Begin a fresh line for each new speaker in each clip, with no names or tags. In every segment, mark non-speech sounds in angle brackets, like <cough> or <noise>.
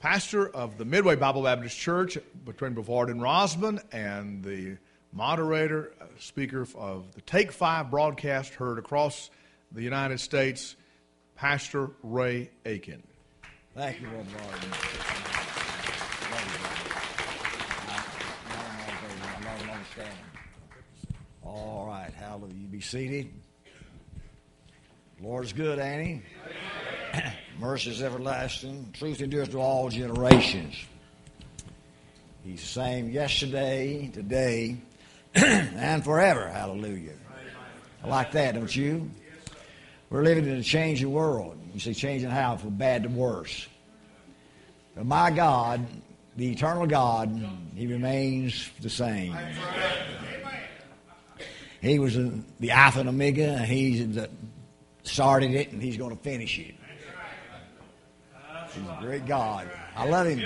pastor of the Midway Bible Baptist Church between Brevard and Rosman, and the moderator, uh, speaker of the Take Five broadcast heard across the United States, Pastor Ray Aiken.
Thank you, Brother Martin. All right, hallelujah. You be seated. Lord's good, Annie. Mercy is everlasting. Truth endures to all generations. He's the same yesterday, today, <clears throat> and forever. Hallelujah. I like that, don't you? We're living in a changing world. You see, changing how? From bad to worse. But my God, the eternal God, He remains the same. He was the Alpha and Omega. He's the, started it, and He's going to finish it. He's a great God. I love Him.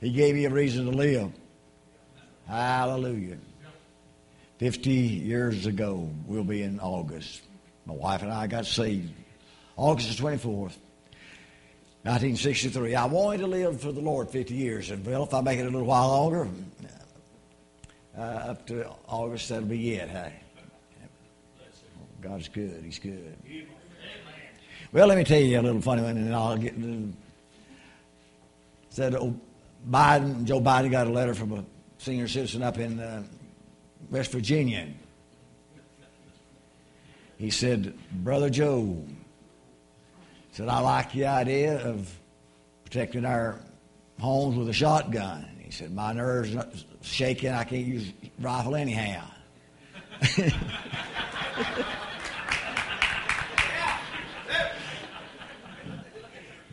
He gave me a reason to live. Hallelujah. 50 years ago, we'll be in August. My wife and I got saved. August the 24th, 1963. I wanted to live for the Lord 50 years. And, well, if I make it a little while longer, uh, up to August, that'll be it. Hey. God's good. He's good. Well, let me tell you a little funny one, and I'll get. Said oh, Biden, Joe Biden got a letter from a senior citizen up in uh, West Virginia. He said, Brother Joe, said, I like the idea of protecting our homes with a shotgun. He said, My nerves are shaking. I can't use rifle anyhow. <laughs>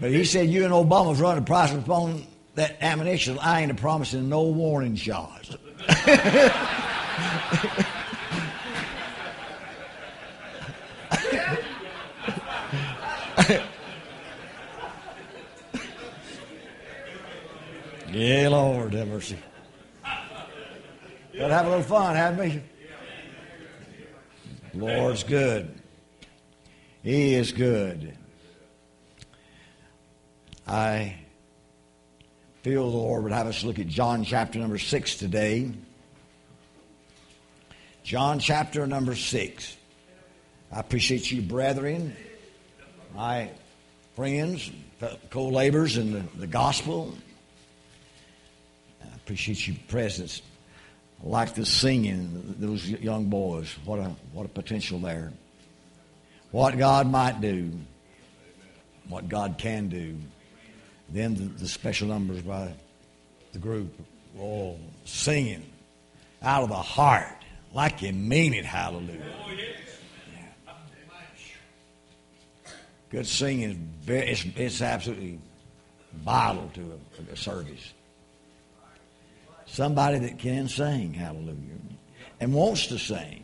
but he said, You and Obama's running prices upon that ammunition. I ain't a promising no warning shots. <laughs> yeah, Lord, have mercy. Gotta have a little fun, have we? Lord's good. He is good. I feel the Lord would have us look at John chapter number 6 today. John chapter number 6. I appreciate you, brethren, my friends, co laborers in the, the gospel. I appreciate your presence. I like the singing, those young boys. What a, what a potential there. What God might do, what God can do. Then the, the special numbers by the group, were all singing out of the heart, like you mean it. Hallelujah. Good singing is very, it's, it's absolutely vital to a, a service. Somebody that can sing, hallelujah, and wants to sing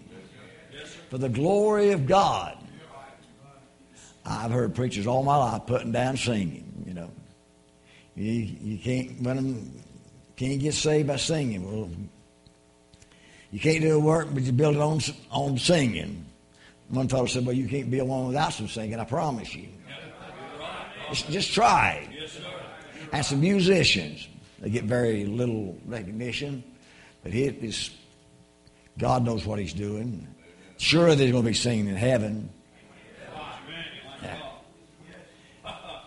for the glory of God. I've heard preachers all my life putting down singing, you know. You, you can't them, can't get saved by singing. Well, you can't do a work, but you build it on on singing. One fellow said, "Well, you can't be alone without some singing. I promise you. Just, just try." And some musicians, they get very little recognition, but he is God knows what He's doing. Sure, there's going to be singing in heaven.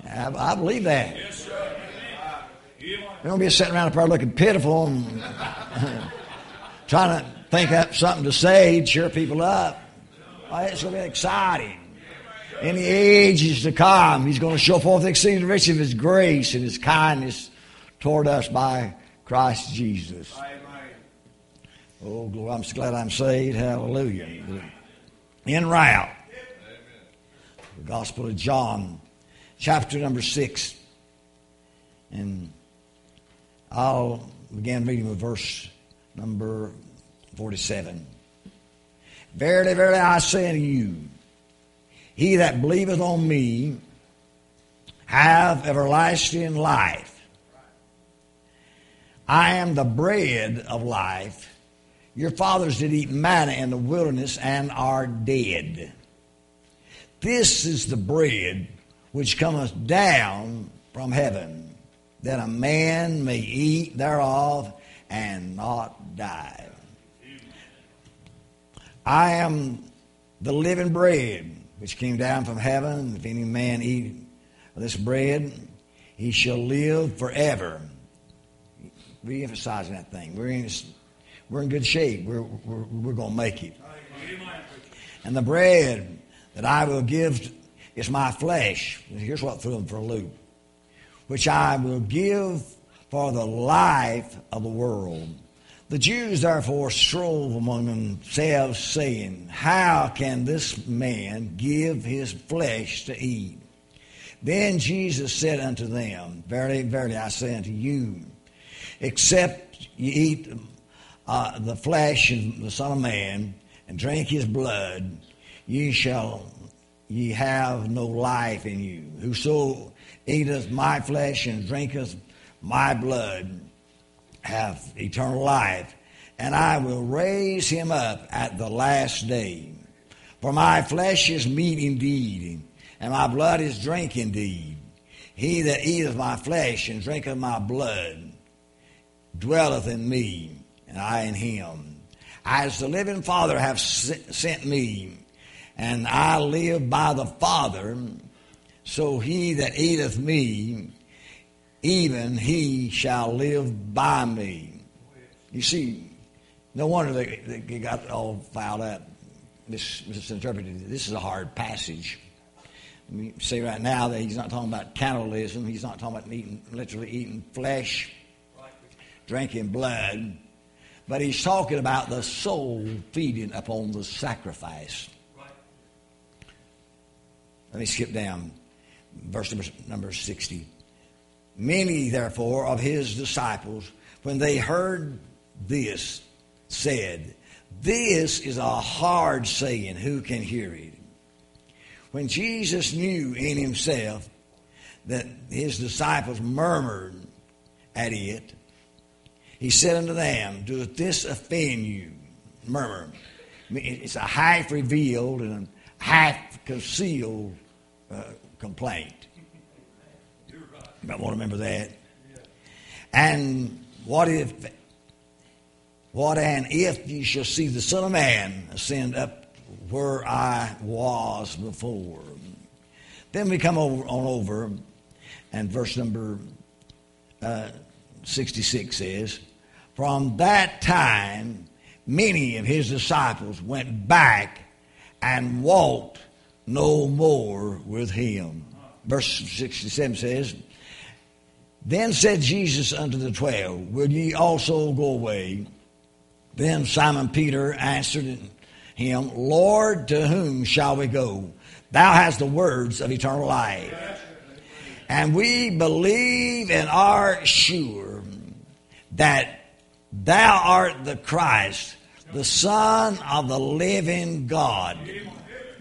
I, I believe that. We're to be sitting around up there looking pitiful and <laughs> trying to think up something to say, to cheer people up. Oh, it's going to be exciting. In the ages to come, He's going to show forth the exceeding riches of His grace and His kindness toward us by Christ Jesus. Oh, glory. I'm so glad I'm saved. Hallelujah. In route. The Gospel of John, chapter number 6. And I'll begin reading with verse number 47. Verily, verily, I say unto you, he that believeth on me have everlasting life. I am the bread of life. Your fathers did eat manna in the wilderness and are dead. This is the bread which cometh down from heaven, that a man may eat thereof and not die. I am the living bread which came down from heaven. If any man eat of this bread, he shall live forever. Re-emphasizing that thing. We're in, we're in good shape. We're, we're, we're going to make it. And the bread that I will give is my flesh. Here's what threw them for a loop. Which I will give for the life of the world. The Jews therefore strove among themselves, saying, How can this man give his flesh to eat? Then Jesus said unto them, Verily, verily, I say unto you, except ye eat uh, the flesh of the Son of Man and drink his blood, ye shall ye have no life in you. Whoso eateth my flesh and drinketh my blood have eternal life, and I will raise him up at the last day. For my flesh is meat indeed, and my blood is drink indeed. He that eateth my flesh and drinketh my blood dwelleth in me, and I in him. As the living Father hath sent me, and I live by the Father, so he that eateth me even he shall live by me. You see, no wonder they, they got all fouled up, mis- misinterpreted. This is a hard passage. Let me say right now that he's not talking about cannibalism. He's not talking about eating, literally eating flesh, drinking blood. But he's talking about the soul feeding upon the sacrifice. Let me skip down. Verse number, number 60. Many, therefore, of his disciples, when they heard this, said, This is a hard saying. Who can hear it? When Jesus knew in himself that his disciples murmured at it, he said unto them, Doeth this offend you? Murmur. It's a half revealed and a half concealed uh, complaint. I want to remember that. And what if, what and if you shall see the Son of Man ascend up where I was before? Then we come over on over, and verse number uh, 66 says, From that time, many of his disciples went back and walked no more with him. Verse 67 says, then said Jesus unto the twelve, Will ye also go away? Then Simon Peter answered him, Lord, to whom shall we go? Thou hast the words of eternal life. And we believe and are sure that thou art the Christ, the Son of the living God.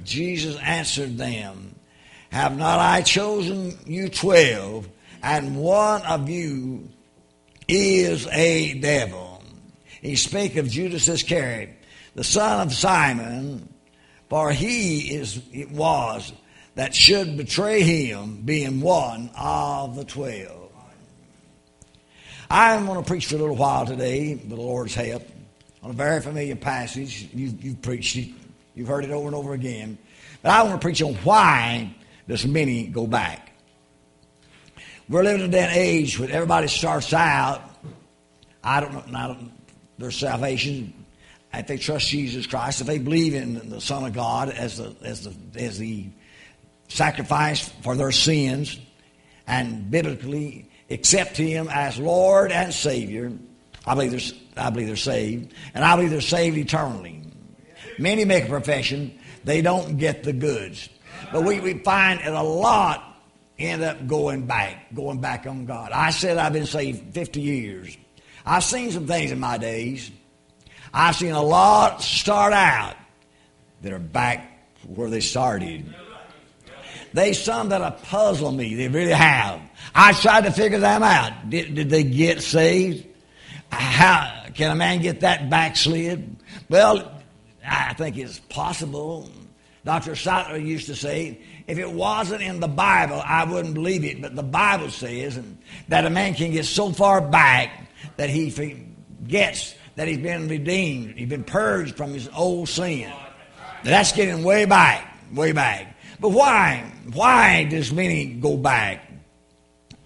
Jesus answered them, Have not I chosen you twelve? and one of you is a devil. He spake of Judas Iscariot, the son of Simon, for he is it was that should betray him, being one of the twelve. I'm going to preach for a little while today, with the Lord's help, on a very familiar passage. You, you've preached it, you've heard it over and over again. But I want to preach on why does many go back. We're living in and age when everybody starts out, I don't know, don't, their salvation, if they trust Jesus Christ, if they believe in the Son of God as the, as the, as the sacrifice for their sins, and biblically accept Him as Lord and Savior, I believe they're, I believe they're saved, and I believe they're saved eternally. Many make a profession, they don't get the goods. But we, we find it a lot end up going back, going back on God. I said I've been saved 50 years. I've seen some things in my days. I've seen a lot start out that are back where they started. They some that have puzzled me. They really have. I tried to figure them out. Did, did they get saved? How can a man get that backslid? Well, I think it's possible. Dr. Sattler used to say if it wasn't in the Bible, I wouldn't believe it. But the Bible says that a man can get so far back that he forgets that he's been redeemed, he's been purged from his old sin. That's getting way back, way back. But why? Why does many go back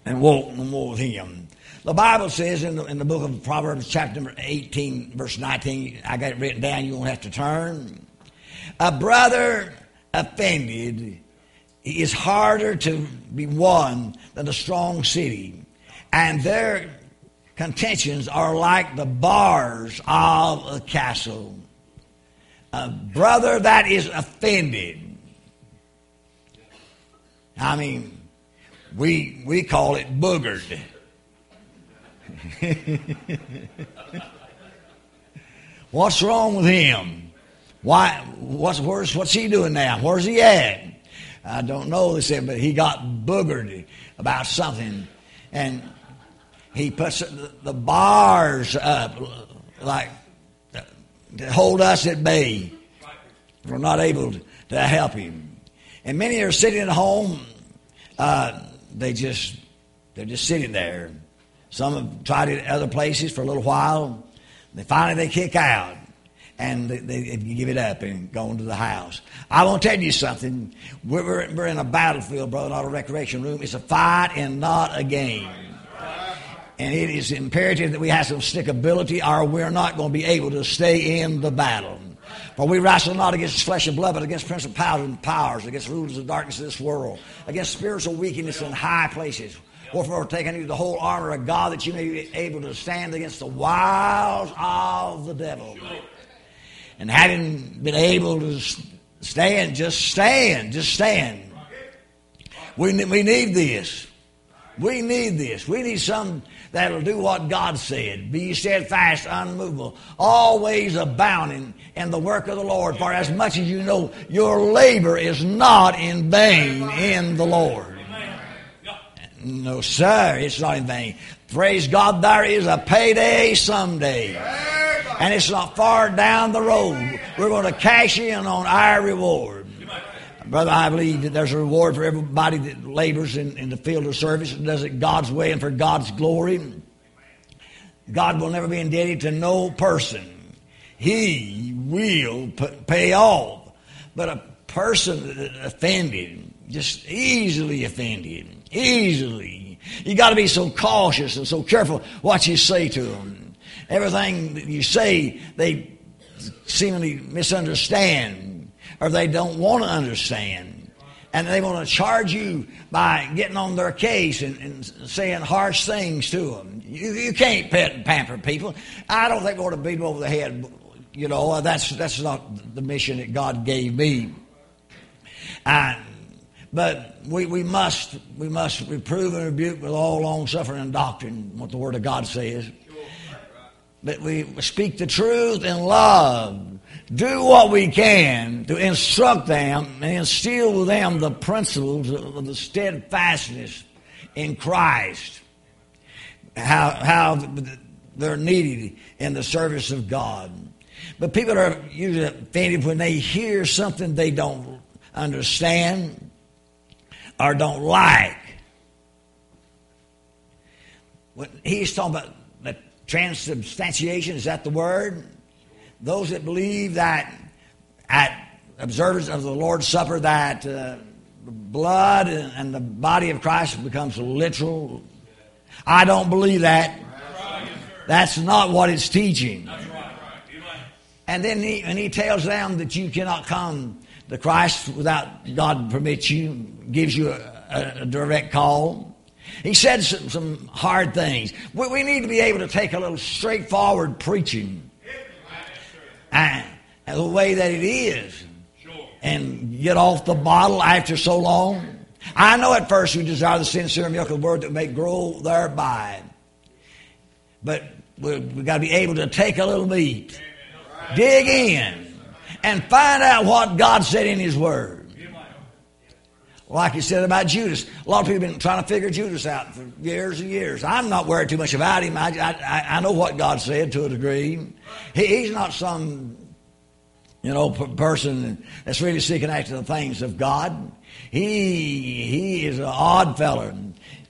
and walk no more with him? The Bible says in the, in the book of Proverbs, chapter 18, verse 19, I got it written down, you won't have to turn. A brother offended is harder to be won than a strong city, and their contentions are like the bars of a castle. A brother that is offended. I mean, we we call it boogered. <laughs> what's wrong with him? Why? What's where's what's he doing now? Where's he at? I don't know. They said, but he got boogered about something, and he puts the bars up like to hold us at bay. We're not able to help him, and many are sitting at home. Uh, they just they're just sitting there. Some have tried it at other places for a little while. They finally they kick out and they, they, give it up and go into the house. I want to tell you something. We're, we're in a battlefield, brother, not a recreation room. It's a fight and not a game. And it is imperative that we have some stickability, or we're not going to be able to stay in the battle. For we wrestle not against flesh and blood, but against principalities and powers, against rulers of darkness of this world, against spiritual wickedness in high places. Wherefore, taking you the whole armor of God, that you may be able to stand against the wiles of the devil. And having been able to stand, just stand, just stand. We, we need this. We need this. We need some that'll do what God said. Be steadfast, unmovable, always abounding in the work of the Lord. For as much as you know, your labor is not in vain in the Lord. No, sir, it's not in vain. Praise God, there is a payday someday. And it's not far down the road. We're going to cash in on our reward. Brother, I believe that there's a reward for everybody that labors in, in the field of service and does it God's way and for God's glory. God will never be indebted to no person. He will pay off. But a person offended, just easily offended, easily. You got to be so cautious and so careful what you say to them. Everything that you say, they seemingly misunderstand or they don't want to understand. And they want to charge you by getting on their case and, and saying harsh things to them. You, you can't pet and pamper people. I don't think we ought to beat them over the head. You know, that's, that's not the mission that God gave me. And but we, we must we must reprove and rebuke with all long suffering and doctrine, what the Word of God says. But we speak the truth in love. Do what we can to instruct them and instill with them the principles of the steadfastness in Christ. How, how they're needed in the service of God. But people are usually offended when they hear something they don't understand or don't like. When he's talking about the transubstantiation, is that the word? Those that believe that at observance of the Lord's Supper that uh, blood and the body of Christ becomes literal. I don't believe that. That's not what it's teaching. And then he, and he tells them that you cannot come the Christ, without God permits you, gives you a, a direct call. He said some, some hard things. We, we, need to be able to take a little straightforward preaching and, and the way that it is and get off the bottle after so long. I know at first we desire the sincere milk of the word that may grow thereby. But we've we got to be able to take a little meat, dig in, and find out what God said in His Word. Like he said about Judas. A lot of people have been trying to figure Judas out for years and years. I'm not worried too much about him. I, I, I know what God said to a degree. He, he's not some you know, person that's really seeking after the things of God. He he is an odd feller.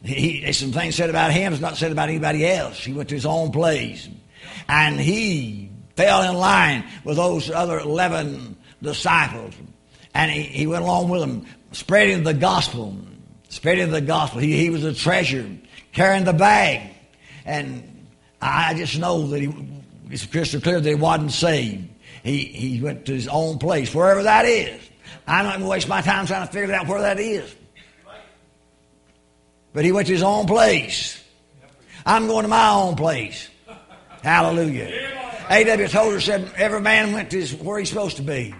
He, some things said about him that's not said about anybody else. He went to his own place, and he fell in line with those other eleven disciples, and he, he went along with them, spreading the gospel, spreading the gospel. He, he was a treasure, carrying the bag, and I just know that he. It's crystal clear that he wasn't saved. He, he went to his own place, wherever that is. I'm not going to waste my time trying to figure out where that is. But he went to his own place. I'm going to my own place. Hallelujah. A.W. Tozer said every man went to his, where he's supposed to be.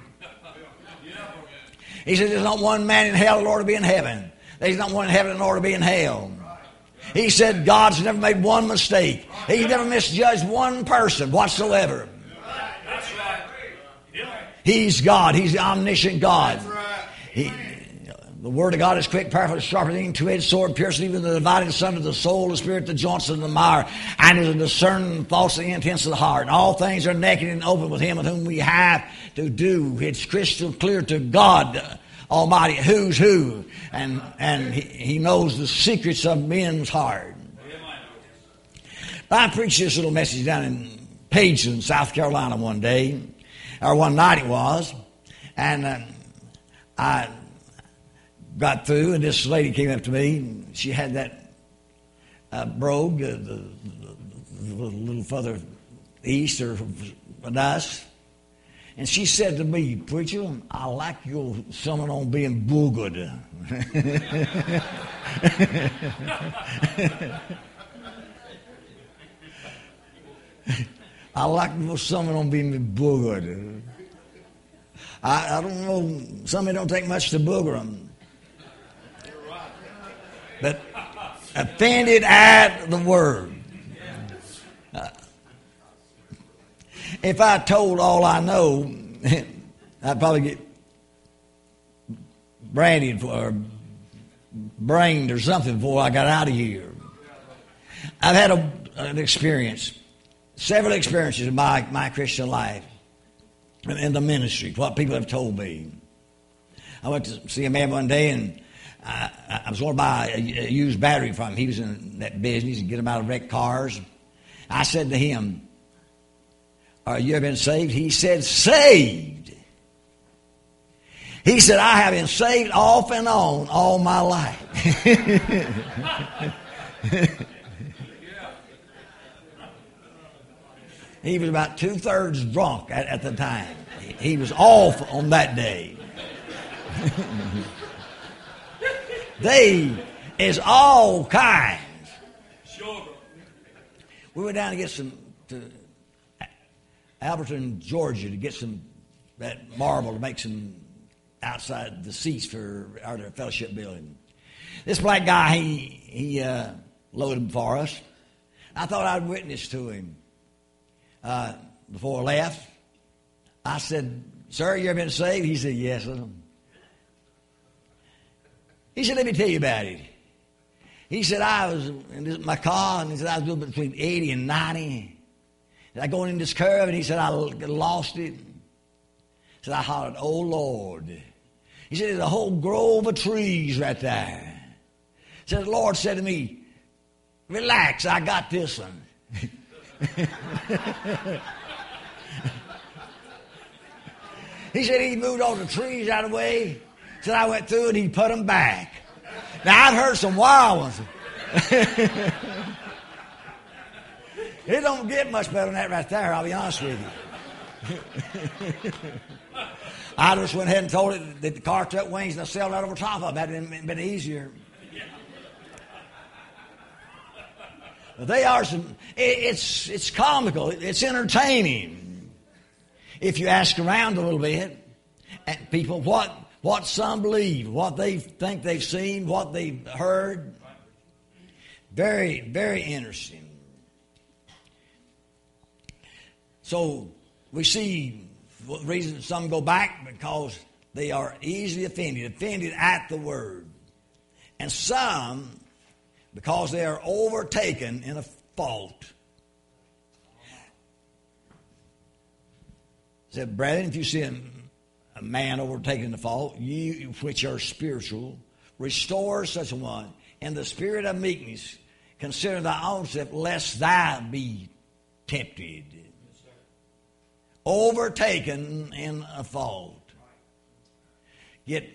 He said there's not one man in hell ought to be in heaven. There's not one in heaven ought to be in hell. He said God's never made one mistake. He's never misjudged one person whatsoever. He's God. He's the omniscient God. He, the Word of God is quick, powerful, sharper than any two-edged sword, piercing even the dividing son of the soul, the spirit, the joints, and the mire, and is a discerning thoughts and intents of the heart. And all things are naked and open with Him with whom we have to do. It's crystal clear to God Almighty who's who, and and He, he knows the secrets of men's heart. I preached this little message down in Pageson, South Carolina, one day or one night it was, and uh, I got through, and this lady came up to me. And She had that uh, brogue, uh, the, the, the, little further east or us, and she said to me, Preacher, I like your sermon on being boogered. <laughs> I like your sermon on being boogered. I, I don't know, some of it don't take much to booger them. But offended at the word. Uh, if I told all I know, <laughs> I'd probably get branded for, or brained or something before I got out of here. I've had a, an experience, several experiences in my, my Christian life and in the ministry, what people have told me. I went to see a man one day and I, I was going to buy a, a, used battery from him. He was in that business and get him out of wrecked cars. I said to him, Are you ever been saved? He said, Saved. He said, I have been saved off and on all my life. <laughs> he was about two thirds drunk at, at the time. He was off on that day. <laughs> they is all kinds. Sure. We went down to get some to Elberton, Georgia, to get some that marble to make some outside the seats for our fellowship building. This black guy, he he uh, loaded for us. I thought I'd witness to him uh, before I left. I said, Sir, you ever been saved? He said, Yes. He said, Let me tell you about it. He said, I was in my car, and he said, I was between 80 and 90. And I going in this curve, and he said, I lost it. He said, I hollered, Oh Lord. He said, There's a whole grove of trees right there. He said, The Lord said to me, Relax, I got this one. <laughs> He said he moved all the trees out of the way. Said I went through and he put them back. Now I've heard some wild ones. <laughs> it don't get much better than that right there, I'll be honest with you. <laughs> I just went ahead and told it that the car took wings and I sailed out over top of it. That'd been, been easier. They are some, it's, it's comical, it's entertaining if you ask around a little bit, people what what some believe, what they think they've seen, what they've heard. Very, very interesting. So we see reason some go back because they are easily offended, offended at the word. And some because they are overtaken in a fault. said, Brethren, if you see man overtaking the fault, you which are spiritual, restore such a one in the spirit of meekness. Consider thy own self, lest thou be tempted. Overtaken in a fault. Get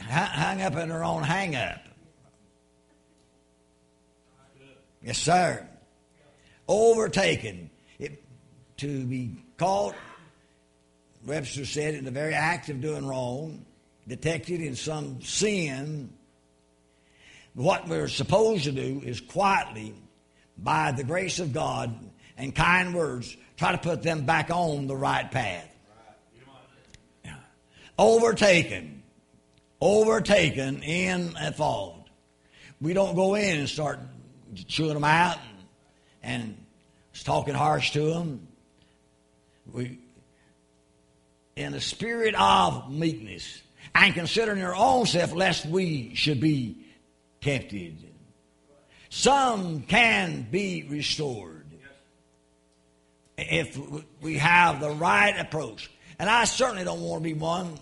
hung up in their own hang up. Yes, sir. Overtaken. It, to be caught, Webster said, in the very act of doing wrong, detected in some sin. What we're supposed to do is quietly, by the grace of God and kind words, try to put them back on the right path. Overtaken. Overtaken in a fault. We don't go in and start chewing them out and, and talking harsh to them. We, in a spirit of meekness and considering your own self, lest we should be tempted. Some can be restored if we have the right approach. And I certainly don't want to be one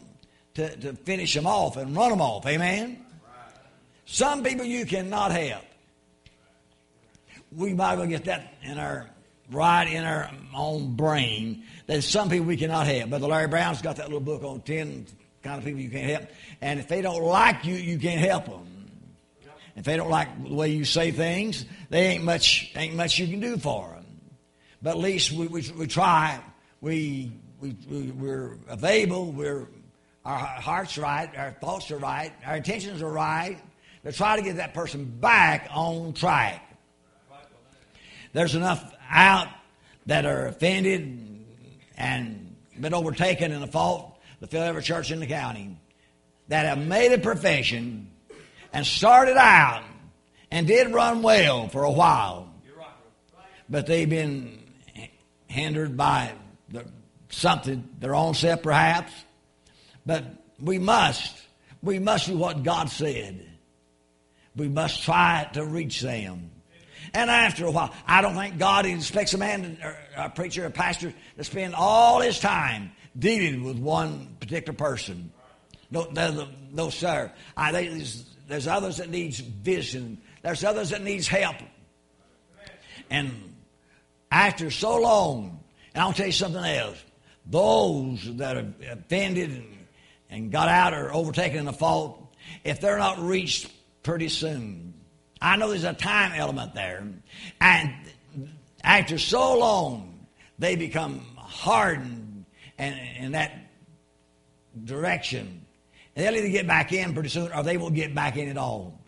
to, to finish them off and run them off. Amen? Some people you cannot help we might well get that in our right in our own brain. There's some people we cannot help. Brother Larry Brown's got that little book on ten kind of people you can't help. And if they don't like you, you can't help them. If they don't like the way you say things, they ain't much ain't much you can do for them. But at least we we, we try. We we, we we're available. We're our hearts right. Our thoughts are right. Our intentions are right. To try to get that person back on track. There's enough out that are offended and been overtaken in a fault to fill every church in the county that have made a profession and started out and did run well for a while. But they've been hindered by the, something, their own self perhaps. But we must, we must do what God said. We must try to reach them. And after a while, I don't think God expects a man, or a preacher, a pastor, to spend all his time dealing with one particular person. No, no, no sir. I, there's, there's others that needs vision. There's others that needs help. And after so long, and I'll tell you something else. Those that are offended and, and got out or overtaken in a fault, if they're not reached pretty soon, I know there's a time element there. And after so long, they become hardened in that direction. And they'll either get back in pretty soon or they won't get back in at all.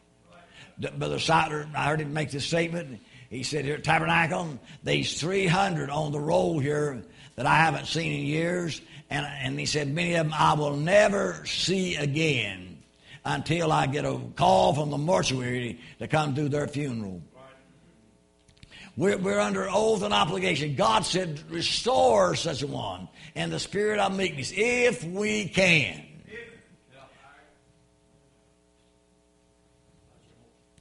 Brother Seidler, I heard him make this statement. He said here at Tabernacle, these 300 on the roll here that I haven't seen in years. And, and he said, many of them I will never see again until I get a call from the mortuary to come do their funeral. We're, we're, under oath and obligation. God said, restore such a one in the spirit of meekness, if we can.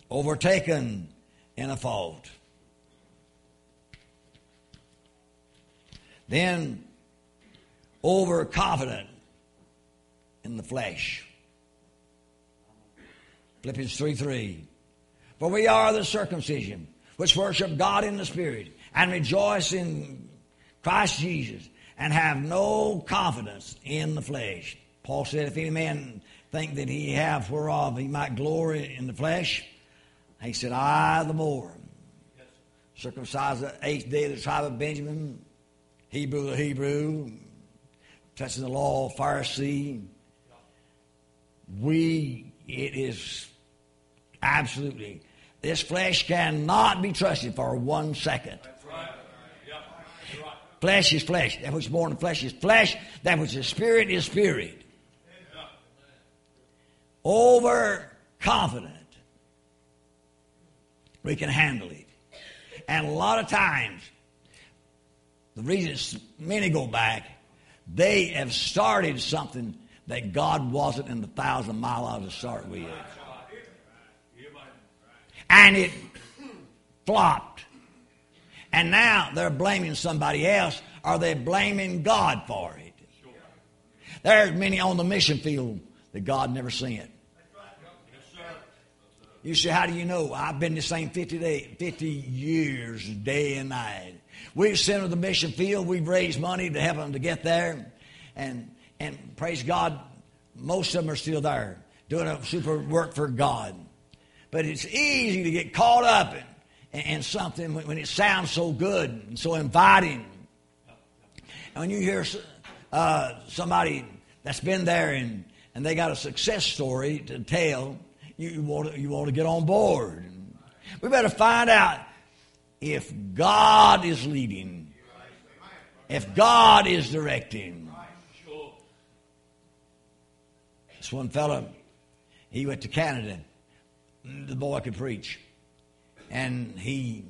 Overtaken in a fault. Then overconfident in the flesh. Philippians 3 3. For we are the circumcision, which worship God in the Spirit, and rejoice in Christ Jesus, and have no confidence in the flesh. Paul said, If any man think that he have whereof he might glory in the flesh, he said, I the more. Yes. Circumcised the eighth day of the tribe of Benjamin, Hebrew the Hebrew, touching the law, of Pharisee. We, it is Absolutely. This flesh cannot be trusted for one second. Flesh is flesh. That which is born of flesh is flesh. That which is spirit is spirit. Overconfident. We can handle it. And a lot of times, the reason many go back, they have started something that God wasn't in the thousand mile hour to start with and it flopped. And now they're blaming somebody else are they blaming God for it? There's many on the mission field that God never sent. You say, how do you know? I've been the same 50, day, 50 years, day and night. We've sent to the mission field. We've raised money to help them to get there. And, and praise God, most of them are still there doing a super work for God. But it's easy to get caught up in, in something when, when it sounds so good and so inviting. And when you hear uh, somebody that's been there and, and they got a success story to tell, you, you, want to, you want to get on board. We better find out if God is leading, if God is directing. This one fellow, he went to Canada. The boy could preach. And he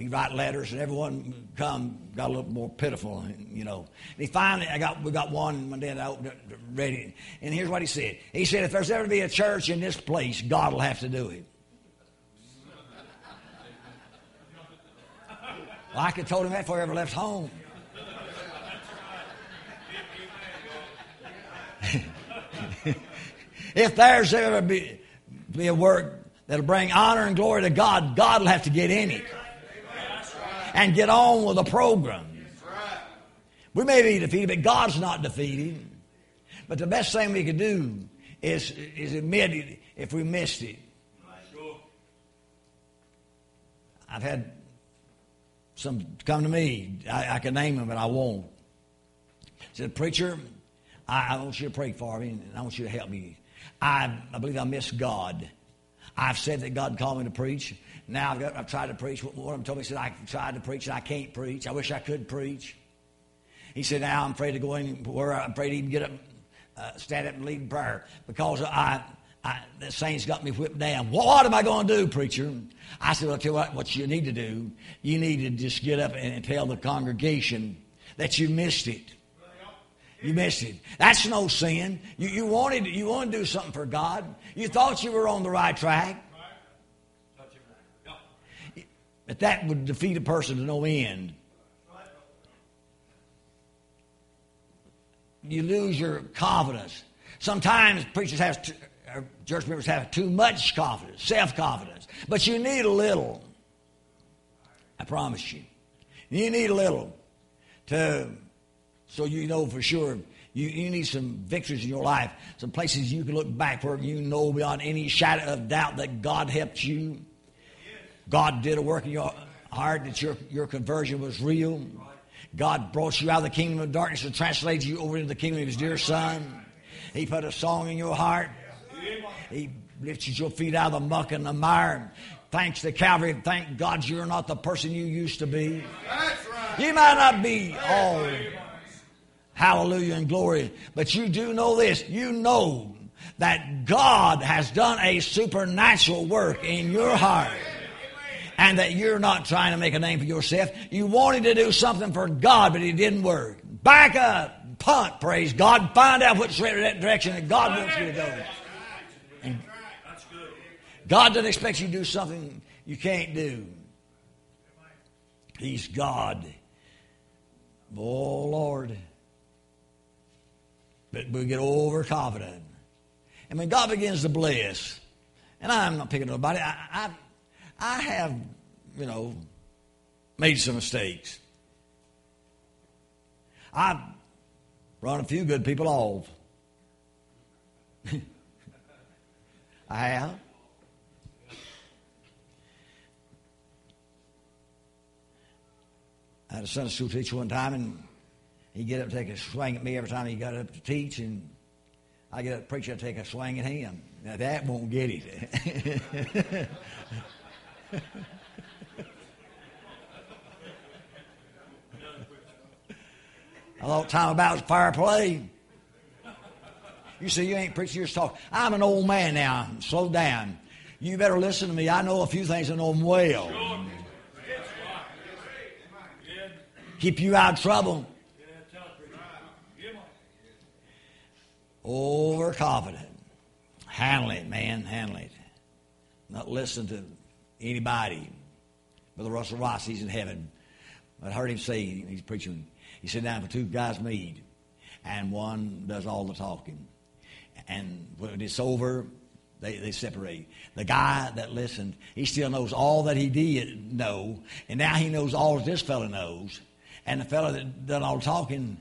he write letters, and everyone come got a little more pitiful, you know. And he finally, I got we got one one day, I opened it, read it, and here's what he said. He said, "If there's ever to be a church in this place, God will have to do it." Well, I could have told him that before he ever left home. <laughs> if there's ever be, be a work that'll bring honor and glory to God, God will have to get in it and get on with the program. We may be defeated, but God's not defeated. But the best thing we could do is, is admit it if we missed it. I've had some come to me. I, I can name them, but I won't. Said, preacher, I, I, want you to pray for me, and I want you to help me. I, I believe I miss God. I've said that God called me to preach. Now I've, got, I've tried to preach. One of them told me, he said, I tried to preach and I can't preach. I wish I could preach. He said, now I'm afraid to go anywhere. I'm afraid to even get up, uh, stand up and lead in prayer because I, I, the saints got me whipped down. What am I going to do, preacher? I said, well, I'll tell you what, what you need to do. You need to just get up and, and tell the congregation that you missed it. You missed it. That's no sin. You, you, wanted, you wanted to do something for God. You thought you were on the right track. But that would defeat a person to no end. You lose your confidence. Sometimes preachers have, to, church members have too much confidence, self confidence. But you need a little. I promise you. You need a little to so you know for sure you, you need some victories in your life, some places you can look back where you know beyond any shadow of doubt that God helped you. God did a work in your heart that your, your conversion was real. God brought you out of the kingdom of darkness and translated you over into the kingdom of His dear Son. He put a song in your heart. He lifted your feet out of the muck and the mire. Thanks to Calvary. Thank God you're not the person you used to be. You might not be all hallelujah and glory. But you do know this. You know that God has done a supernatural work in your heart. And that you're not trying to make a name for yourself. You wanted to do something for God, but it didn't work. Back up, punt, praise God. Find out which direction that God wants you to go. And God doesn't expect you to do something you can't do. He's God. Oh, Lord. But we get overconfident. And when God begins to bless, and I'm not picking nobody, I, I, I have, you know, made some mistakes. I've run a few good people off. <laughs> I have. I had a Sunday school teacher one time, and He'd get up and take a swing at me every time he got up to teach, and I get up to preach, I'd take a swing at him. Now that won't get it. I thought time about was fair play. You say you ain't preaching, you're just talking. I'm an old man now. Slow down. You better listen to me. I know a few things. I know them well. Keep you out of trouble. Overconfident. Handle it, man. Handle it. Not listen to anybody. Brother Russell Ross, he's in heaven. I heard him say, he's preaching, he said, down for two guys meet, and one does all the talking. And when it's over, they, they separate. The guy that listened, he still knows all that he did know, and now he knows all that this fellow knows. And the fellow that done all the talking,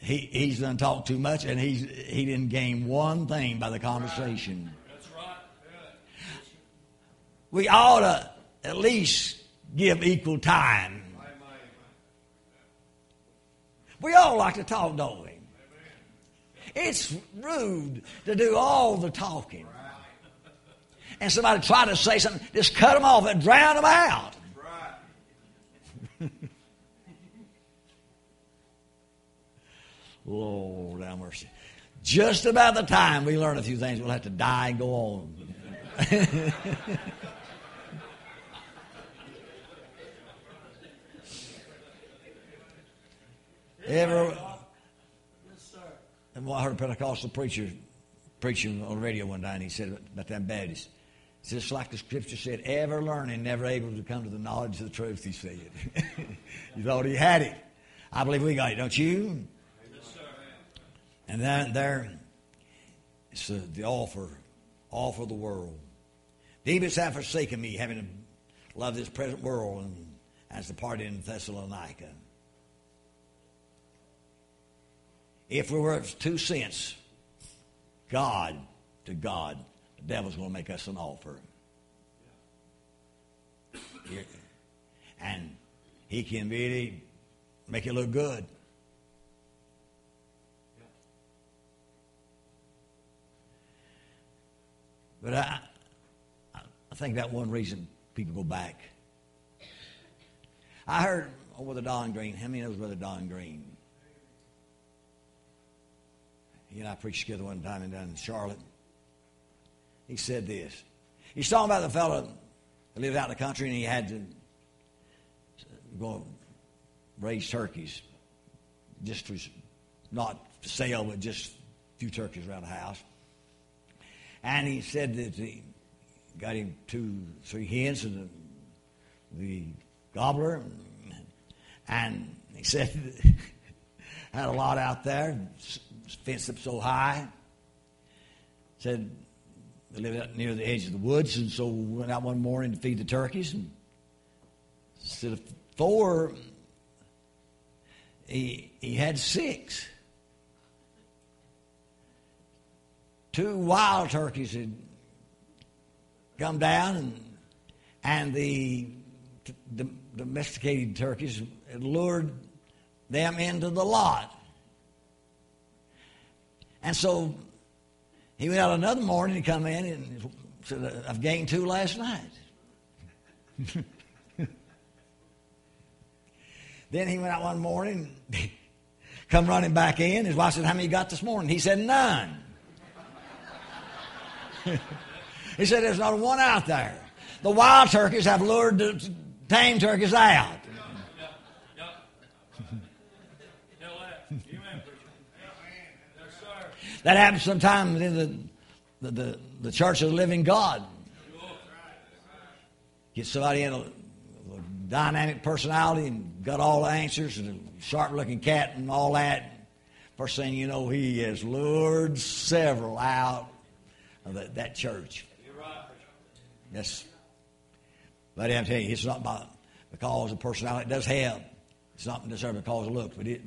he, he's done talk too much, and he's, he didn't gain one thing by the conversation.
That's right.
We ought to at least give equal time. We all like to talk, don't we? It's rude to do all the talking. And somebody try to say something, just cut them off and drown them out. <laughs> Lord have mercy. Just about the time we learn a few things, we'll have to die and go on. <laughs> Ever, Yes, and I heard a Pentecostal preacher preaching on the radio one day, and he said about them Baptists. It's just like the scripture said, ever learning, never able to come to the knowledge of the truth, he said. <laughs> he thought he had it. I believe we got it, don't you? And then there, it's the offer, offer of the world. Demas have forsaken me, having loved this present world, and as party in Thessalonica. If we were two cents, God to God, the devil's going to make us an offer. And he can really make it look good. But I, I think that one reason people go back. I heard oh, Brother Don Green. How many knows Brother Don Green? He and I preached together one time down in Charlotte. He said this. He's talking about the fellow that lived out in the country and he had to go raise turkeys just for not for sale, but just a few turkeys around the house. And he said that he got him two, three hens and the, the gobbler. And he <laughs> said, had a lot out there, fenced up so high. Said they lived out near the edge of the woods, and so went out one morning to feed the turkeys. And instead of four, he, he had six. Two wild turkeys had come down, and, and the, the domesticated turkeys had lured them into the lot. And so he went out another morning and come in and said, I've gained two last night. <laughs> then he went out one morning, <laughs> come running back in. His wife said, How many you got this morning? He said, None he said, There's not one out there. The wild turkeys have lured the tame turkeys out. That happens sometimes in the, the, the, the, church of the living God. Get somebody in a, a dynamic personality and got all the answers and a sharp looking cat and all that. First thing you know, he has lured several out of that, that church. Yes. But I'm telling you, it's not by, because of personality. It does have. It's not necessarily because of looks, but it,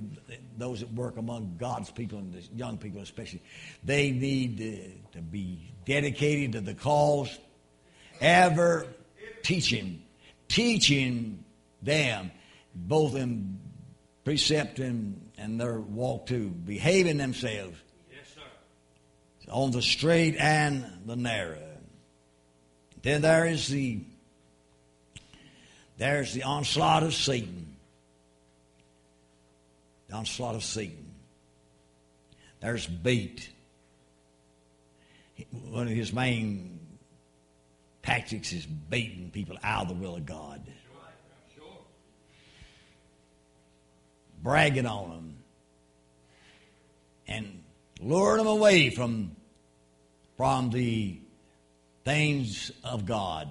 those that work among God's people and the young people especially, they need to, to be dedicated to the cause, ever teaching, teaching them, both in precept and, and their walk too, behaving themselves on the straight and the narrow. Then there is the there's the onslaught of Satan. The onslaught of Satan. There's bait. One of his main tactics is baiting people out of the will of God. Bragging on them. And luring them away from from the things of God.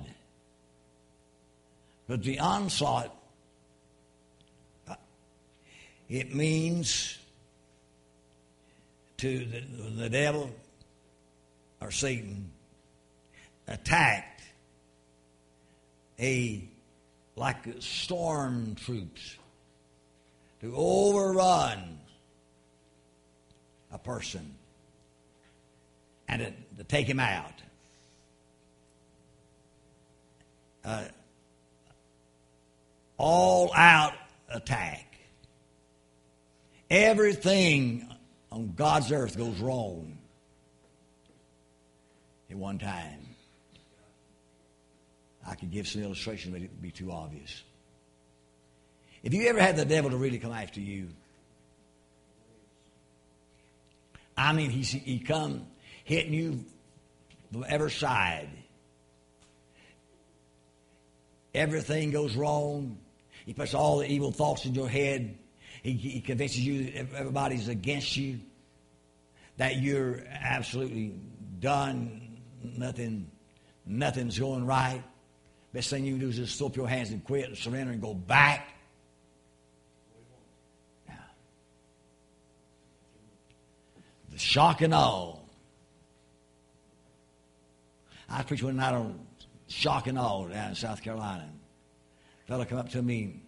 But the onslaught uh, It means to the, the devil or Satan attacked a like storm troops to overrun a person and to, to take him out. Uh, all out attack. Everything on God's earth goes wrong at one time. I could give some illustrations, but it would be too obvious. If you ever had the devil to really come after you, I mean, he's, he come hitting you from every side. Everything goes wrong. He puts all the evil thoughts in your head. He, he convinces you that everybody's against you, that you're absolutely done, nothing, nothing's going right. Best thing you can do is just throw up your hands and quit and surrender and go back. The shock and awe. I preached one night on shock and awe down in South Carolina. A fellow come up to me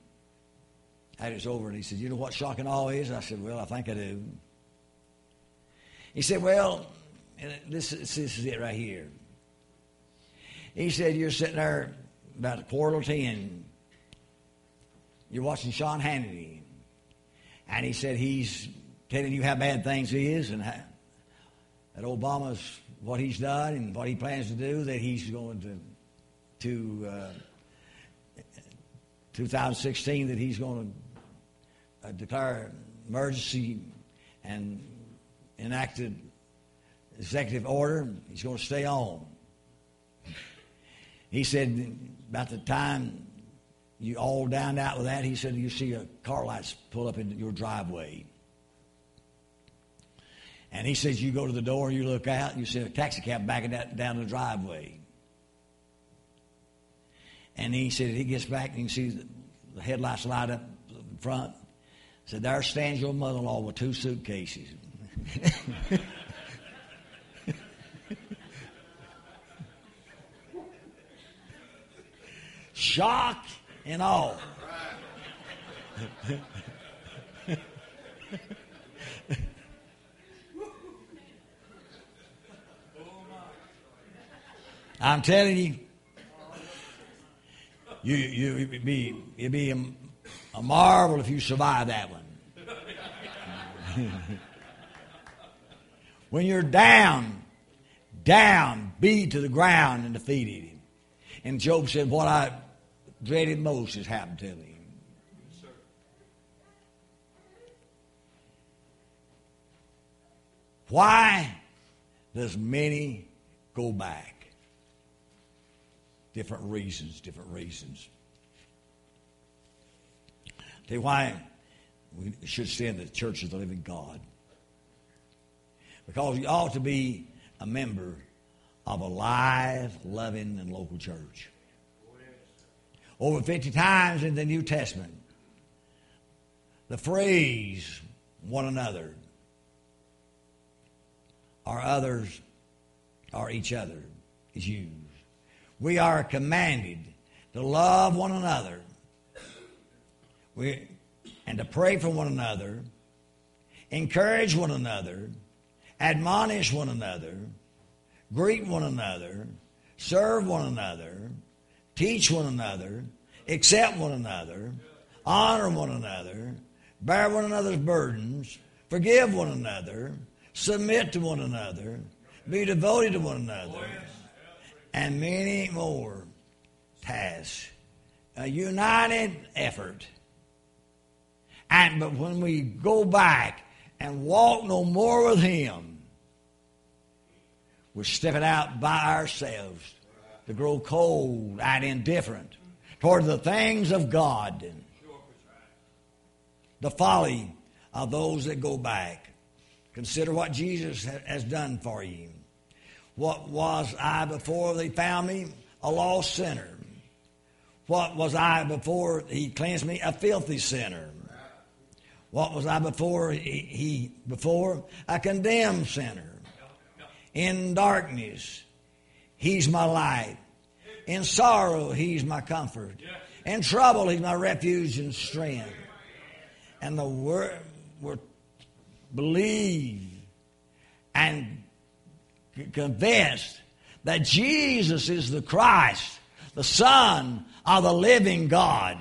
had it's over and he said, You know what shock and awe is? I said, Well, I think I do. He said, Well, this, this is it right here. He said, You're sitting there about a quarter to ten. You're watching Sean Hannity. And he said he's telling you how bad things is and how, that Obama's what he's done and what he plans to do, that he's going to, to uh, 2016, that he's going to uh, declare emergency and enacted executive order. He's going to stay on. He said about the time you all downed out with that, he said you see a car lights pull up in your driveway. And he says you go to the door you look out and you see a taxi cab backing down the driveway. And he said he gets back and you see the headlights light up in front. Said there stands your mother-in-law with two suitcases. <laughs> shock and awe. <laughs> I'm telling you, you, you it'd be it'd be a, a marvel if you survive that one. when you're down, down, beat to the ground and defeated. Him. And Job said, What I dreaded most has happened to me. Why does many go back? Different reasons, different reasons. Tell you why we should stay in the church of the living God. Because you ought to be a member of a live, loving, and local church. Over 50 times in the New Testament, the phrase one another or others or each other is used. We are commanded to love one another we, and to pray for one another, encourage one another, admonish one another, greet one another, serve one another, teach one another, accept one another, honor one another, bear one another's burdens, forgive one another, submit to one another, be devoted to one another, and many more tasks. A united effort. And but when we go back and walk no more with Him, we're stepping out by ourselves to grow cold and indifferent toward the things of God. The folly of those that go back. Consider what Jesus has done for you. What was I before they found me? A lost sinner. What was I before he cleansed me? A filthy sinner. What was I before? He, he before a condemned sinner in darkness. He's my light. In sorrow, He's my comfort. In trouble, He's my refuge and strength. And the word, word believe and confess that Jesus is the Christ, the Son of the living God.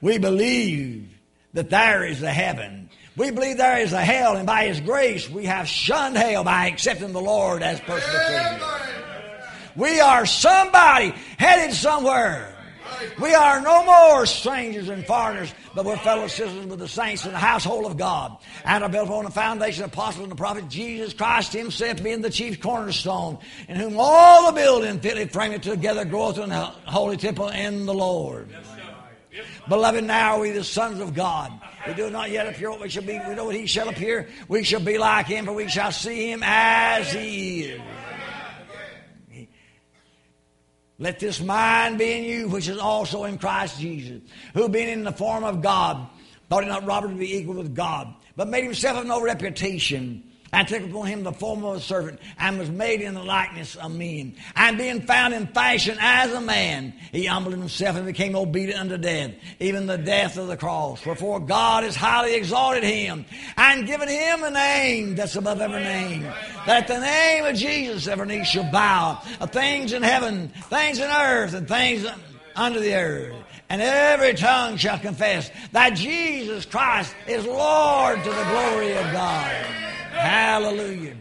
We believe that there is a heaven. We believe there is a hell, and by His grace we have shunned hell by accepting the Lord as personal Savior. We are somebody headed somewhere. We are no more strangers and foreigners, but we're fellow citizens with the saints in the household of God. And are built upon the foundation of apostles and the prophet Jesus Christ himself being the chief cornerstone, in whom all the building fitly framed together groweth in the holy temple in the Lord. Beloved, now are we the sons of God. We do not yet appear what we shall be. We know what he shall appear. We shall be like him, for we shall see him as he is. Let this mind be in you, which is also in Christ Jesus, who being in the form of God, thought it not robbery to be equal with God, but made himself of no reputation and took upon him the form of a servant, and was made in the likeness of men. And being found in fashion as a man, he humbled himself and became obedient unto death, even the death of the cross. Wherefore God has highly exalted him, and given him a name that's above every name, that the name of Jesus every knee shall bow, of things in heaven, things in earth, and things under the earth. And every tongue shall confess that Jesus Christ is Lord to the glory of God. Hallelujah.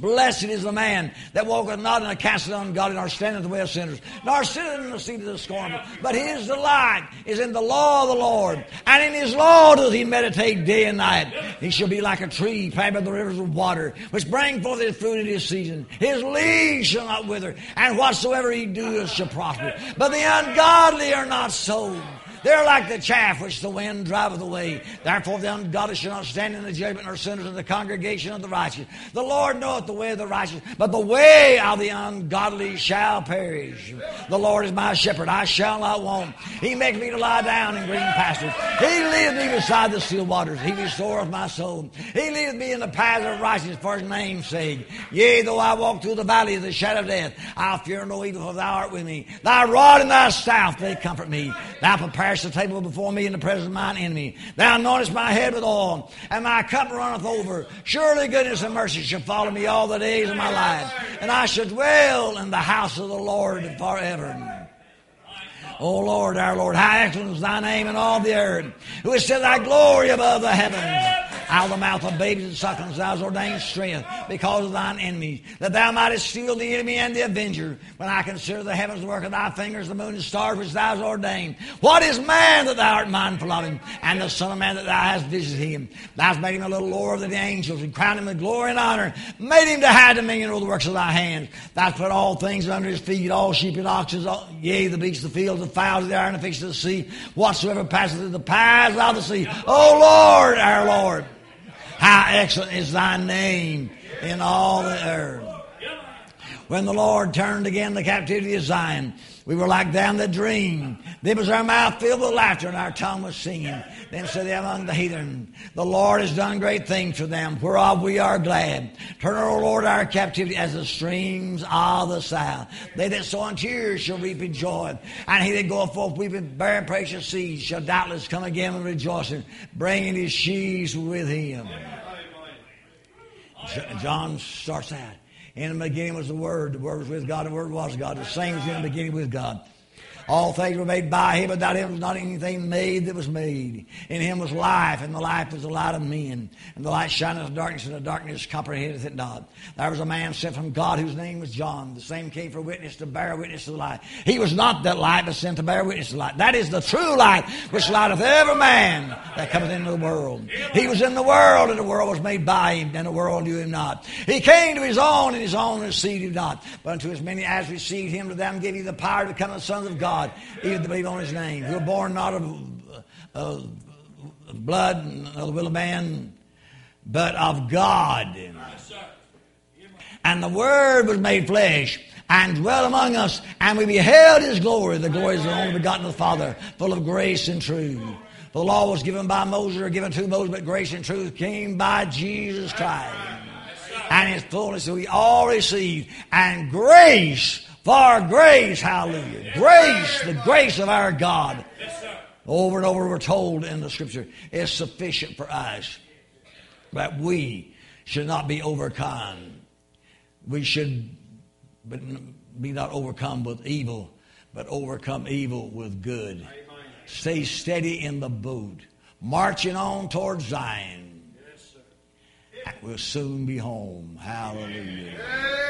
Blessed is the man that walketh not in the counsel of ungodly, nor standeth in the way of sinners, nor sitteth in the seat of the scornful. But his delight is in the law of the Lord, and in his law doth he meditate day and night. He shall be like a tree planted by the rivers of water, which bring forth his fruit in his season. His leaves shall not wither, and whatsoever he doeth shall prosper. But the ungodly are not so. They're like the chaff which the wind driveth away. Therefore the ungodly shall not stand in the judgment, nor sinners in the congregation of the righteous. The Lord knoweth the way of the righteous, but the way of the ungodly shall perish. The Lord is my shepherd, I shall not want. He makes me to lie down in green pastures. He leadeth me beside the still waters. He restoreth my soul. He leadeth me in the paths of righteousness for his name's sake. Yea, though I walk through the valley of the shadow of death, I'll fear no evil, for thou art with me. Thy rod and thy staff, they comfort me. Thou preparest the table before me in the presence of mine enemy. Thou anointest my head with oil, and my cup runneth over. Surely goodness and mercy shall follow me all the days of my life, and I shall dwell in the house of the Lord forever. O Lord, our Lord, how excellent is thy name in all the earth, who has set thy glory above the heavens. Out of the mouth of babies and sucklings thou hast ordained strength because of thine enemies, that thou mightest steal the enemy and the avenger. When I consider the heavens, the work of thy fingers, the moon and stars which thou hast ordained. What is man that thou art mindful of him, and the Son of Man that thou hast visited him? Thou hast made him a little lower than the angels, and crowned him with glory and honor, made him to have dominion over the works of thy hands. Thou hast put all things under his feet, all sheep and oxen, yea, the beasts of the field, the fowls of the air, and the fish of the sea, whatsoever passeth through the paths of the sea. O Lord, our Lord. How excellent is thy name in all the earth. When the Lord turned again the captivity of Zion, we were like them that dream. Then was our mouth filled with laughter and our tongue was singing. Then said they among the heathen, The Lord has done great things for them, whereof we are glad. Turn, O Lord, our captivity as the streams of the south. They that sow in tears shall reap in joy. And he that goeth forth weeping, bearing precious seeds, shall doubtless come again with rejoicing, bringing his sheaves with him. John starts out. In the beginning was the Word. The Word was with God. The Word was God. The same was in the beginning with God. All things were made by him, without him was not anything made that was made. In him was life, and the life was the light of men. And the light shineth in the darkness, and the darkness comprehendeth it not. There was a man sent from God whose name was John. The same came for witness to bear witness to the light. He was not that light, but sent to bear witness to the light. That is the true light, which lighteth every man that cometh into the world. He was in the world, and the world was made by him, and the world knew him not. He came to his own, and his own received him not. But unto as many as received him, to them gave he the power to become the sons of God God, even to believe on his name, who were born not of, of blood and of the will of man, but of God. And the Word was made flesh and dwelt among us, and we beheld his glory. The glory is the only begotten of the Father, full of grace and truth. The law was given by Moses, or given to Moses, but grace and truth came by Jesus Christ. And his fullness we all received. And grace for grace, hallelujah. Grace, the grace of our God. Over and over we're told in the scripture is sufficient for us. That we should not be overcome. We should be not overcome with evil, but overcome evil with good. Stay steady in the boat, marching on towards Zion. We'll soon be home. Hallelujah.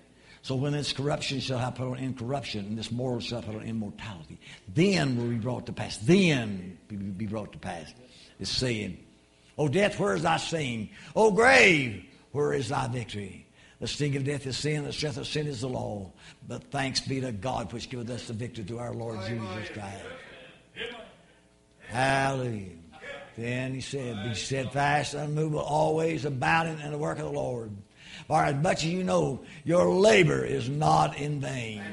So when this corruption shall have put on incorruption, and this mortal shall put on immortality, then will be brought to pass. Then be brought to pass. It's saying, O death, where is thy sting? O grave, where is thy victory? The sting of death is sin, the strength of sin is the law. But thanks be to God which giveth us the victory through our Lord Jesus Christ. Hallelujah. Then he said, Be steadfast, unmovable, always abounding in the work of the Lord. For as much as you know, your labor is not in vain.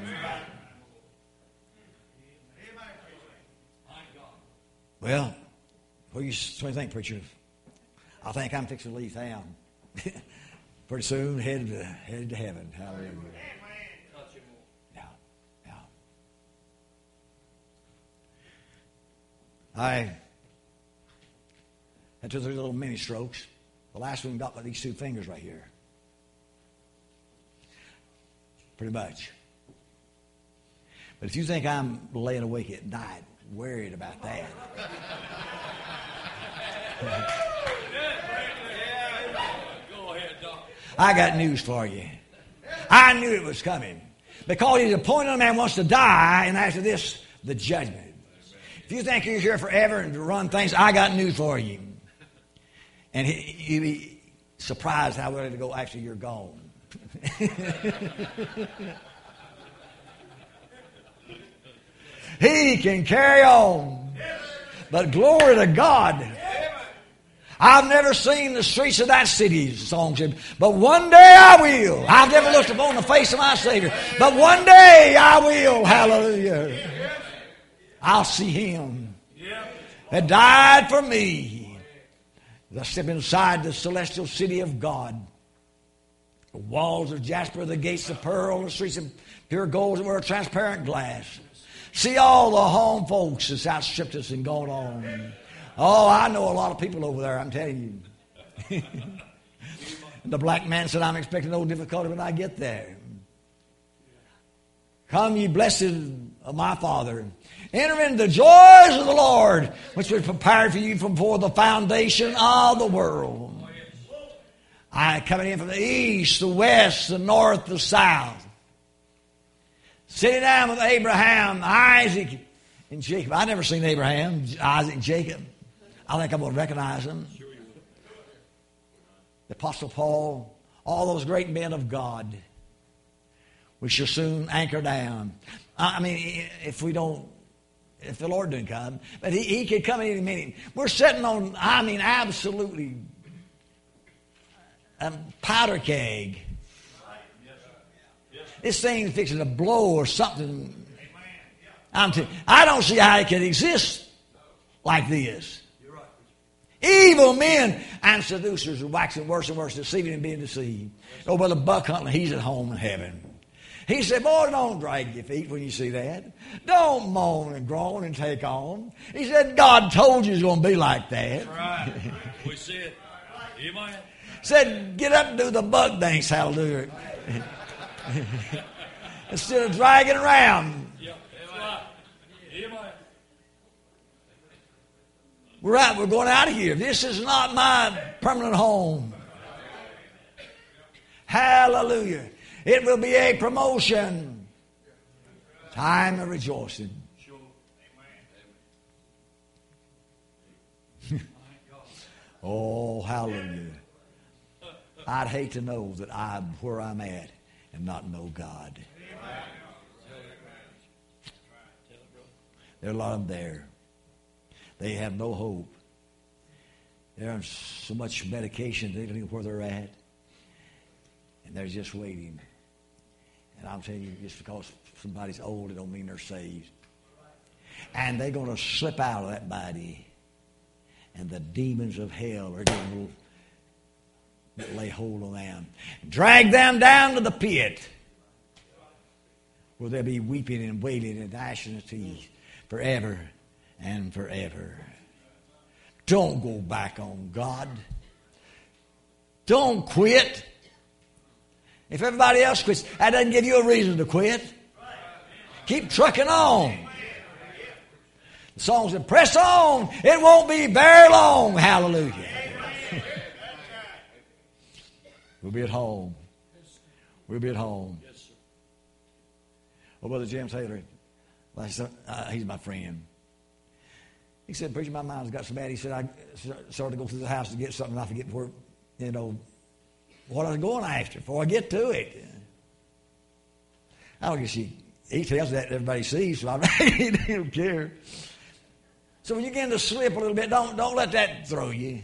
Well, what do you, what do you think, preacher? I think I'm fixing to leave town. <laughs> Pretty soon, headed to, headed to heaven. Hallelujah. Yeah. I had two, three little mini strokes. The last one got by these two fingers right here. Pretty much. But if you think I'm laying awake at night worried about that, I got news for you. I knew it was coming. Because he's appointed a man wants to die, and after this, the judgment. If you think you're here forever and to run things, I got news for you. And he, he'd be surprised how willing to go after you're gone. <laughs> he can carry on. But glory to God. I've never seen the streets of that city, song said, but one day I will. I've never looked upon the face of my Savior, but one day I will. Hallelujah. I'll see him that died for me. As I step inside the celestial city of God, the walls of jasper, the gates of pearl, the streets of pure gold and were transparent glass. See all the home folks that's outstripped us and gone on. Oh, I know a lot of people over there, I'm telling you. <laughs> the black man said, I'm expecting no difficulty when I get there. Come, ye blessed of my Father. Enter into the joys of the Lord, which was prepared for you from before the foundation of the world. I coming in from the east, the west, the north, the south. Sitting down with Abraham, Isaac, and Jacob. I never seen Abraham, Isaac, and Jacob. I think I'm going to recognize them. The Apostle Paul, all those great men of God. We shall soon anchor down. I mean, if we don't, if the Lord didn't come, but He, he could come any minute. We're sitting on, I mean, absolutely a powder keg. This thing's fixing to blow or something. I'm t- I don't see how it can exist like this. Evil men and seducers are waxing worse and worse, deceiving and being deceived. Oh, brother Buck Huntley, he's at home in heaven. He said, Boy, don't drag your feet when you see that. Don't moan and groan and take on. He said, God told you it's going to be like that.
That's right. we see it. Amen.
Said, Get up and do the bug dance, hallelujah. <laughs> Instead of dragging around. We're out. We're going out of here. This is not my permanent home. Hallelujah. It will be a promotion. Time of rejoicing. <laughs> Oh, hallelujah. I'd hate to know that I'm where I'm at and not know God. There are a lot of them there. They have no hope. They're on so much medication, they don't know where they're at. And they're just waiting. And I'm telling you, just because somebody's old, it don't mean they're saved. And they're going to slip out of that body. And the demons of hell are going to lay hold on them. Drag them down to the pit. Where they'll be weeping and wailing and gnashing of teeth forever and forever. Don't go back on God. Don't quit. If everybody else quits, that doesn't give you a reason to quit. Keep trucking on. The song said, press on. It won't be very long. Hallelujah. We'll be at home. We'll be at home. Oh, Brother Jim Taylor, uh, he's my friend. He said, Preacher, my mind's got so bad. He said, I started to go through the house to get something. I forget where, you know, what I was going after before I get to it. I don't guess he, he tells that everybody sees, so I <laughs> really don't care. So when you begin to slip a little bit, don't, don't let that throw you.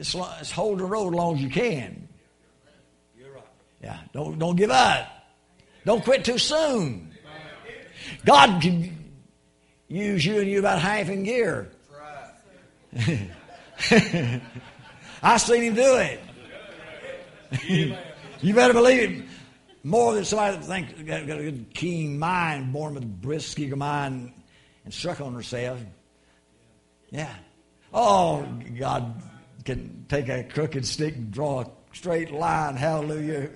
Just, just hold the road as long as you can. Yeah, don't, don't give up. Don't quit too soon. God can use you and you about half in gear. <laughs> I seen him do it. you better believe it. More than somebody that thinks got, got a good keen mind, born with a brisk eager mind, and struck on herself. Yeah. Oh, God can take a crooked stick and draw a straight line. Hallelujah.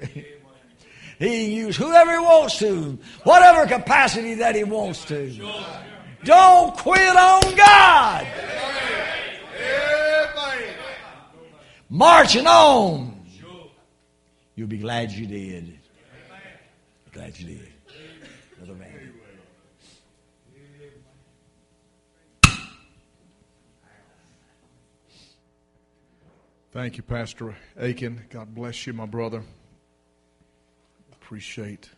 he can use whoever he wants to, whatever capacity that he wants to. Don't quit on God. Marching on. You'll be glad you did. Glad you did. Brother man.
Thank you, Pastor Aiken. God bless you, my brother. Appreciate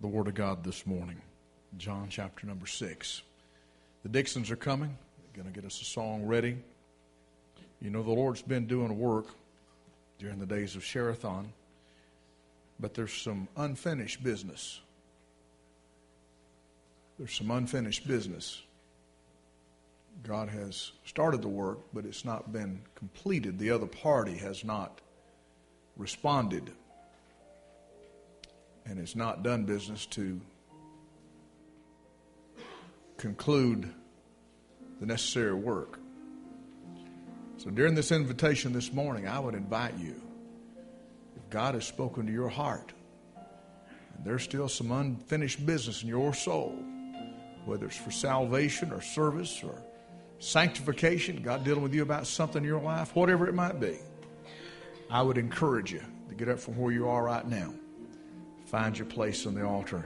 the Word of God this morning. John chapter number 6. The Dixons are coming. They're going to get us a song ready. You know, the Lord's been doing work during the days of Sherathon, but there's some unfinished business. There's some unfinished business. God has started the work, but it's not been completed. The other party has not responded and has not done business to conclude the necessary work. So during this invitation this morning, I would invite you, if God has spoken to your heart, and there's still some unfinished business in your soul, whether it's for salvation or service or sanctification, God dealing with you about something in your life, whatever it might be, I would encourage you to get up from where you are right now. Find your place on the altar